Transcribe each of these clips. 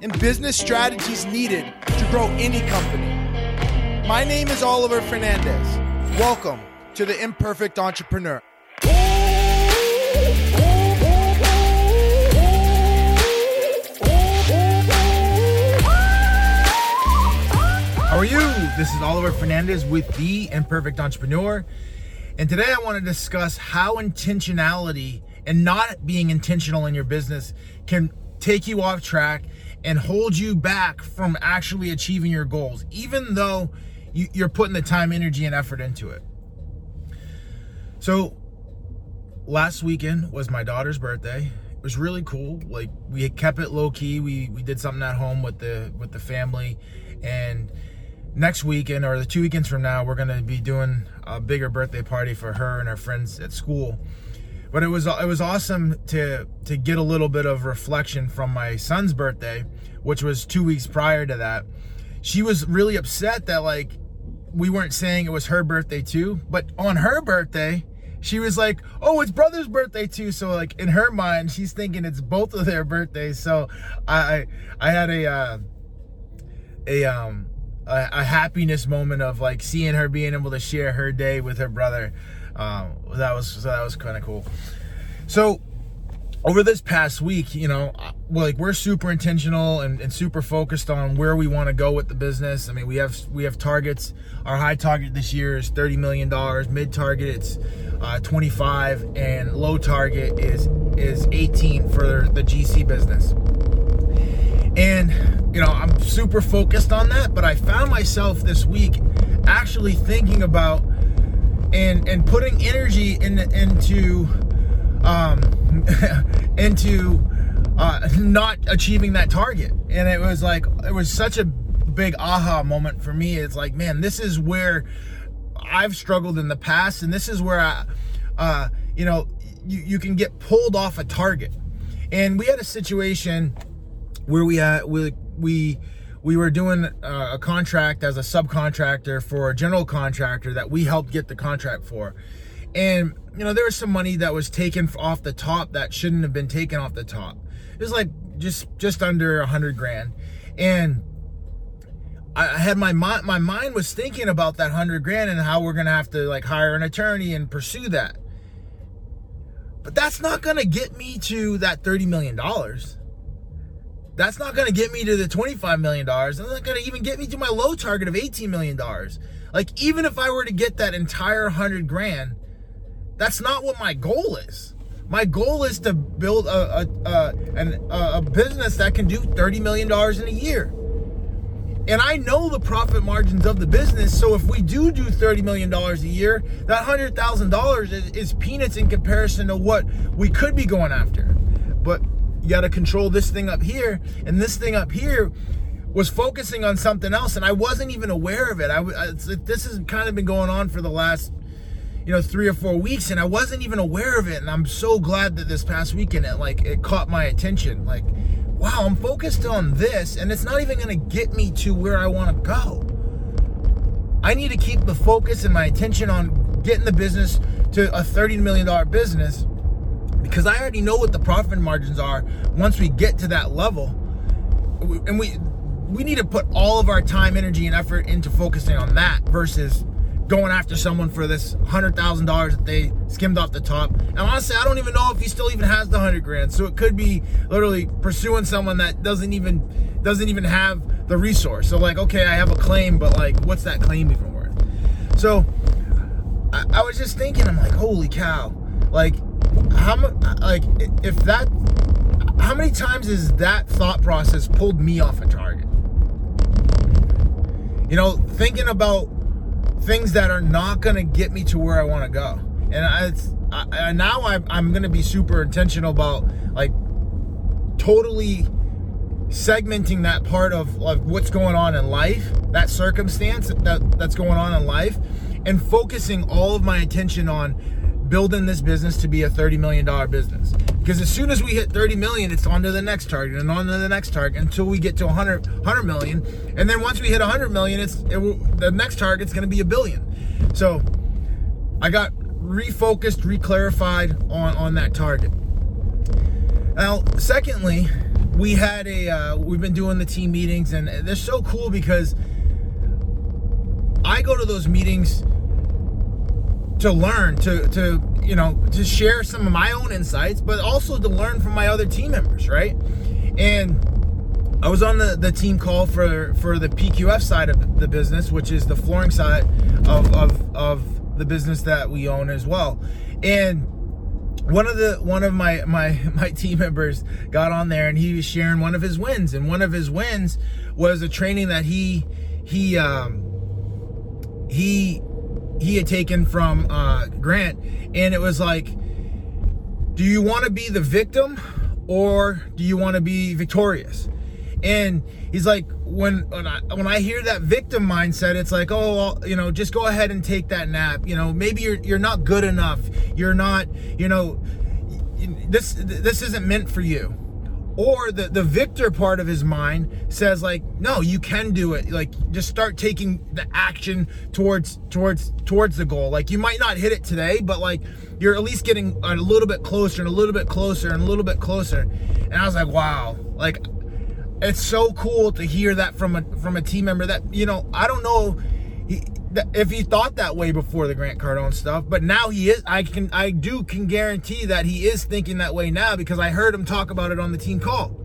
and business strategies needed to grow any company. My name is Oliver Fernandez. Welcome to the Imperfect Entrepreneur. How are you? This is Oliver Fernandez with The Imperfect Entrepreneur. And today I want to discuss how intentionality and not being intentional in your business can take you off track and hold you back from actually achieving your goals, even though you, are putting the time, energy, and effort into it. So, last weekend was my daughter's birthday. It was really cool. Like we kept it low key. We we did something at home with the with the family, and next weekend or the two weekends from now, we're gonna be doing a bigger birthday party for her and her friends at school but it was it was awesome to to get a little bit of reflection from my son's birthday, which was two weeks prior to that. She was really upset that like we weren't saying it was her birthday too, but on her birthday, she was like, "Oh, it's brother's birthday too." So like in her mind, she's thinking it's both of their birthdays. So I I had a uh, a um a, a happiness moment of like seeing her being able to share her day with her brother um, that was so that was kind of cool. So over this past week, you know, like we're super intentional and, and super focused on where we want to go with the business. I mean, we have we have targets. Our high target this year is thirty million dollars. Mid target it's uh, twenty five, and low target is is eighteen for the GC business. And you know, I'm super focused on that. But I found myself this week actually thinking about and and putting energy in, into um, into uh, not achieving that target. And it was like it was such a big aha moment for me. It's like, man, this is where I've struggled in the past, and this is where I, uh, you know, you, you can get pulled off a target. And we had a situation where we had we we we were doing uh, a contract as a subcontractor for a general contractor that we helped get the contract for. And, you know, there was some money that was taken off the top that shouldn't have been taken off the top. It was like just just under a hundred grand. And I had my mind my mind was thinking about that hundred grand and how we're gonna have to like hire an attorney and pursue that. But that's not gonna get me to that $30 million that's not going to get me to the $25 million. That's not going to even get me to my low target of $18 million. Like, even if I were to get that entire 100 grand, that's not what my goal is. My goal is to build a, a, a, an, a business that can do $30 million in a year. And I know the profit margins of the business. So if we do do $30 million a year, that $100,000 is, is peanuts in comparison to what we could be going after. But you got to control this thing up here and this thing up here was focusing on something else and i wasn't even aware of it. I, I this has kind of been going on for the last you know three or four weeks and i wasn't even aware of it and i'm so glad that this past weekend it like it caught my attention. Like wow i'm focused on this and it's not even going to get me to where i want to go. I need to keep the focus and my attention on getting the business to a $30 million business because I already know what the profit margins are once we get to that level. And we we need to put all of our time, energy, and effort into focusing on that versus going after someone for this hundred thousand dollars that they skimmed off the top. And honestly, I don't even know if he still even has the hundred grand. So it could be literally pursuing someone that doesn't even doesn't even have the resource. So like, okay, I have a claim, but like, what's that claim even worth? So I, I was just thinking, I'm like, holy cow, like how like if that how many times has that thought process pulled me off a target? You know thinking about things that are not going to get me to where i want to go. And I, I, now I'm, I'm going to be super intentional about like totally segmenting that part of, of what's going on in life, that circumstance that, that's going on in life, and focusing all of my attention on building this business to be a $30 million business. Because as soon as we hit 30 million, it's on to the next target and on to the next target until we get to 100, 100 million. And then once we hit 100 million, it's it the next target's going to be a billion. So I got refocused, reclarified on, on that target. Now, secondly, we had a uh, we've been doing the team meetings and they're so cool because I go to those meetings to learn to to you know to share some of my own insights but also to learn from my other team members right? And I was on the, the team call for for the PQF side of the business which is the flooring side of, of, of the business that we own as well. And one of the one of my my my team members got on there and he was sharing one of his wins. And one of his wins was a training that he he um he he had taken from uh Grant. And it was like do you want to be the victim or do you want to be victorious? And he's like when when I, when I hear that victim mindset it's like oh well, you know just go ahead and take that nap. You know maybe you're you're not good enough. You're not you know this this isn't meant for you or the the victor part of his mind says like no you can do it. Like just start taking the action towards towards towards the goal. Like you might not hit it today but like you're at least getting a little bit closer and a little bit closer and a little bit closer. And i was like wow. Like it's so cool to hear that from a from a team member that you know I don't know if he thought that way before the Grant Cardone stuff, but now he is. I can I do can guarantee that he is thinking that way now because I heard him talk about it on the team call,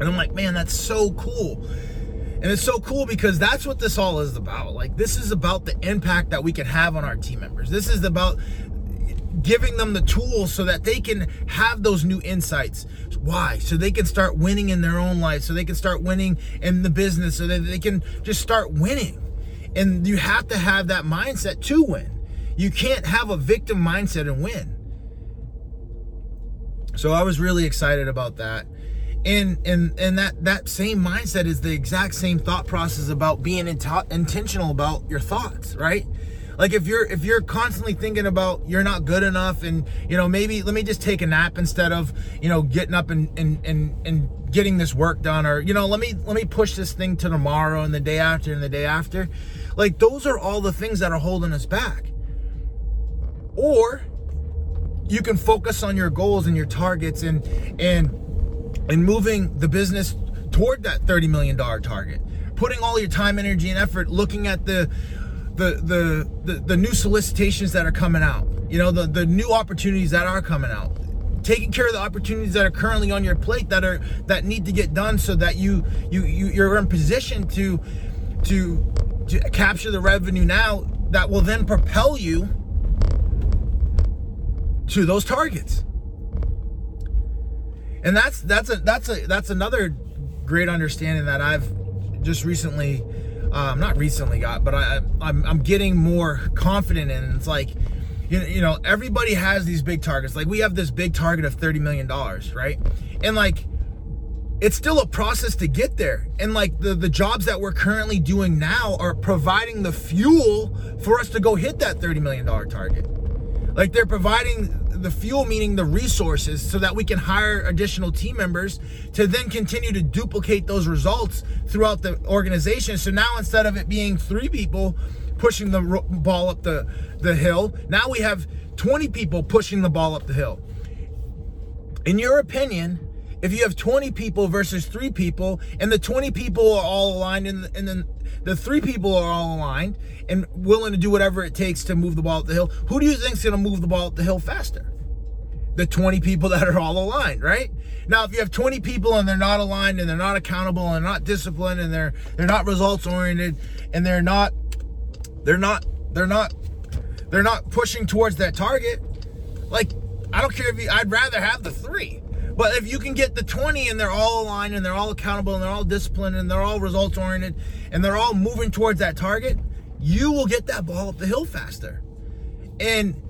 and I'm like, man, that's so cool. And it's so cool because that's what this all is about. Like, this is about the impact that we can have on our team members. This is about giving them the tools so that they can have those new insights. Why? So they can start winning in their own life, so they can start winning in the business, so that they can just start winning. And you have to have that mindset to win. You can't have a victim mindset and win. So I was really excited about that. And and and that that same mindset is the exact same thought process about being intentional about your thoughts, right? Like if you're if you're constantly thinking about you're not good enough and you know maybe let me just take a nap instead of you know getting up and and and, and getting this work done or you know let me let me push this thing to tomorrow and the day after and the day after like those are all the things that are holding us back. Or you can focus on your goals and your targets and and and moving the business toward that 30 million dollar target. Putting all your time energy and effort looking at the the, the the the new solicitations that are coming out. You know the the new opportunities that are coming out. Taking care of the opportunities that are currently on your plate that are that need to get done so that you you, you you're in position to to to capture the revenue now that will then propel you to those targets and that's that's a that's a that's another great understanding that I've just recently um, not recently got, but I, I'm, I'm getting more confident in. It's like, you, you know, everybody has these big targets. Like we have this big target of $30 million, right? And like, it's still a process to get there. And like the, the jobs that we're currently doing now are providing the fuel for us to go hit that $30 million target. Like they're providing the fuel meaning the resources so that we can hire additional team members to then continue to duplicate those results throughout the organization. So now instead of it being three people pushing the ball up the, the hill, now we have 20 people pushing the ball up the hill. In your opinion, if you have 20 people versus three people, and the 20 people are all aligned, and, and then the three people are all aligned and willing to do whatever it takes to move the ball up the hill, who do you think is going to move the ball up the hill faster? The 20 people that are all aligned, right? Now, if you have 20 people and they're not aligned and they're not accountable and not disciplined and they're they're not results oriented and they're not they're not they're not they're not pushing towards that target, like I don't care if you I'd rather have the 3 but if you can get the 20 and they're all aligned and they're all accountable and they're all disciplined and they're all results oriented and they're all moving towards that target, you will get that ball up the hill faster. And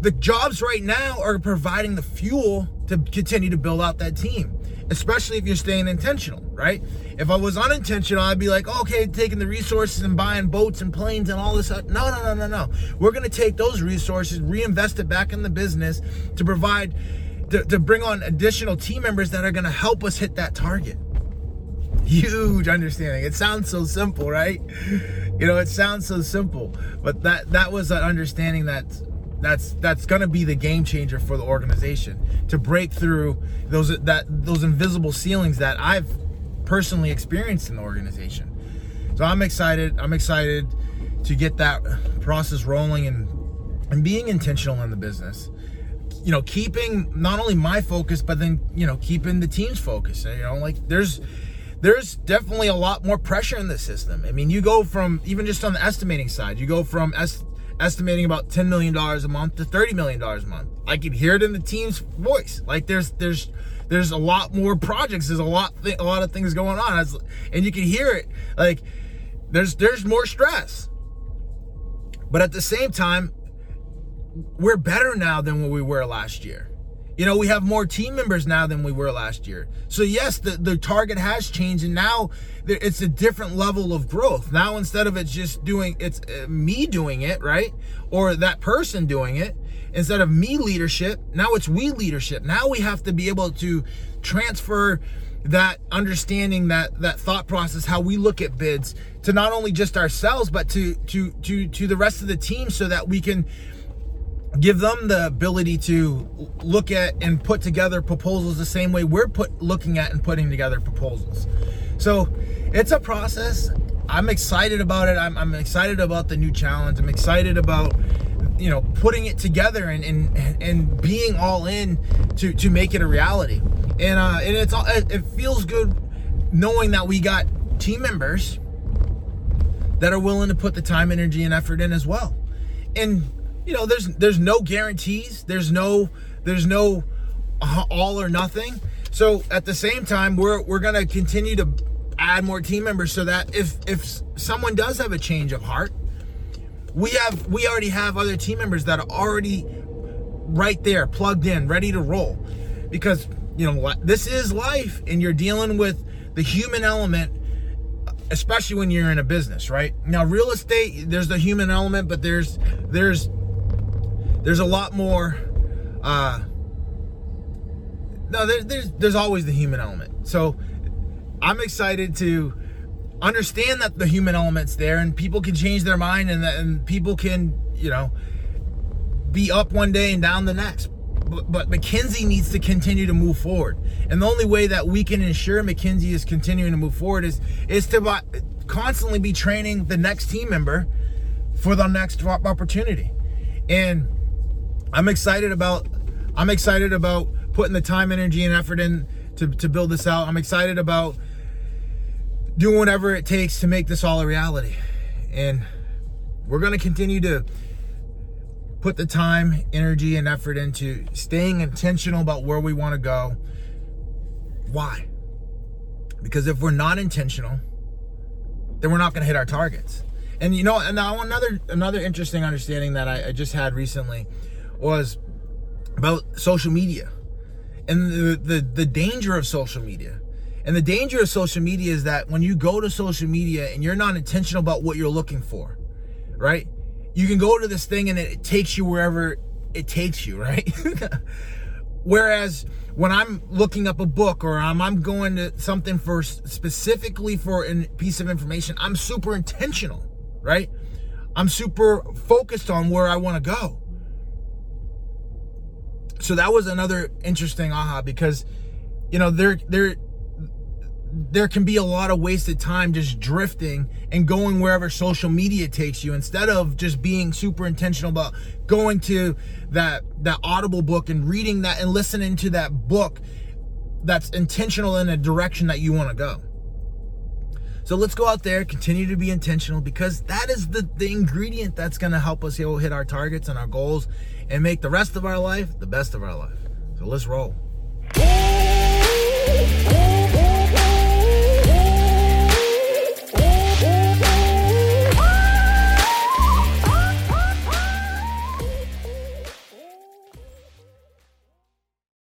the jobs right now are providing the fuel to continue to build out that team. especially if you're staying intentional, right? If I was unintentional, I'd be like, okay, taking the resources and buying boats and planes and all this. No, no, no, no, no. We're going to take those resources, reinvest it back in the business to provide, to, to bring on additional team members that are going to help us hit that target. Huge understanding. It sounds so simple, right? You know, it sounds so simple, but that that was an understanding that that's that's going to be the game changer for the organization to break through those that those invisible ceilings that I've personally experienced in the organization. So I'm excited. I'm excited to get that process rolling and and being intentional in the business. You know, keeping not only my focus, but then you know, keeping the team's focus. You know, like there's there's definitely a lot more pressure in the system. I mean, you go from even just on the estimating side, you go from est- estimating about $10 million a month to $30 million a month. I can hear it in the team's voice. Like there's there's there's a lot more projects. There's a lot th- a lot of things going on, and you can hear it. Like there's there's more stress. But at the same time, we're better now than what we were last year. You know, we have more team members now than we were last year. So yes, the, the target has changed and now it's a different level of growth. Now instead of it's just doing, it's uh, me doing it, right? Or that person doing it. Instead of me leadership, now it's we leadership. Now we have to be able to transfer that understanding that that thought process how we look at bids to not only just ourselves but to to to to the rest of the team so that we can give them the ability to look at and put together proposals the same way we're put looking at and putting together proposals. So it's a process. I'm excited about it. I'm, I'm excited about the new challenge. I'm excited about you know putting it together and and, and being all in to to make it a reality. And uh, and it's all it feels good knowing that we got team members that are willing to put the time, energy, and effort in as well. And you know, there's there's no guarantees. There's no there's no uh, all or nothing. So at the same time, we're we're gonna continue to add more team members so that if if someone does have a change of heart, we have we already have other team members that are already right there, plugged in, ready to roll. Because you know this is life, and you're dealing with the human element especially when you're in a business, right? Now, real estate, there's the human element, but there's there's there's a lot more uh no there, there's there's always the human element so i'm excited to understand that the human element's there and people can change their mind and, and people can you know be up one day and down the next but, but McKinsey needs to continue to move forward. And the only way that we can ensure McKinsey is continuing to move forward is is to constantly be training the next team member for the next opportunity. And I'm excited about I'm excited about putting the time, energy, and effort in to, to build this out. I'm excited about doing whatever it takes to make this all a reality. And we're to continue to put the time, energy, and effort into staying intentional about where we want to go. Why? Because if we're not intentional, then we're not to hit our targets. And you know, and now another another interesting understanding that I, I just had recently was about social media and the, the, the danger of social media. And the danger of social media is that when you go to social media and you're not intentional about what you're looking for, right? You can go to this thing and it, it takes you wherever it takes you, right? Whereas when I'm looking up a book or I'm, I'm going to something for specifically for a piece of information, I'm super intentional, right? I'm super focused on where I want to go so that was another interesting aha because you know there there there can be a lot of wasted time just drifting and going wherever social media takes you instead of just being super intentional about going to that that audible book and reading that and listening to that book that's intentional in a direction that you want to go so let's go out there, continue to be intentional because that is the, the ingredient that's going to help us hit our targets and our goals and make the rest of our life the best of our life. So let's roll.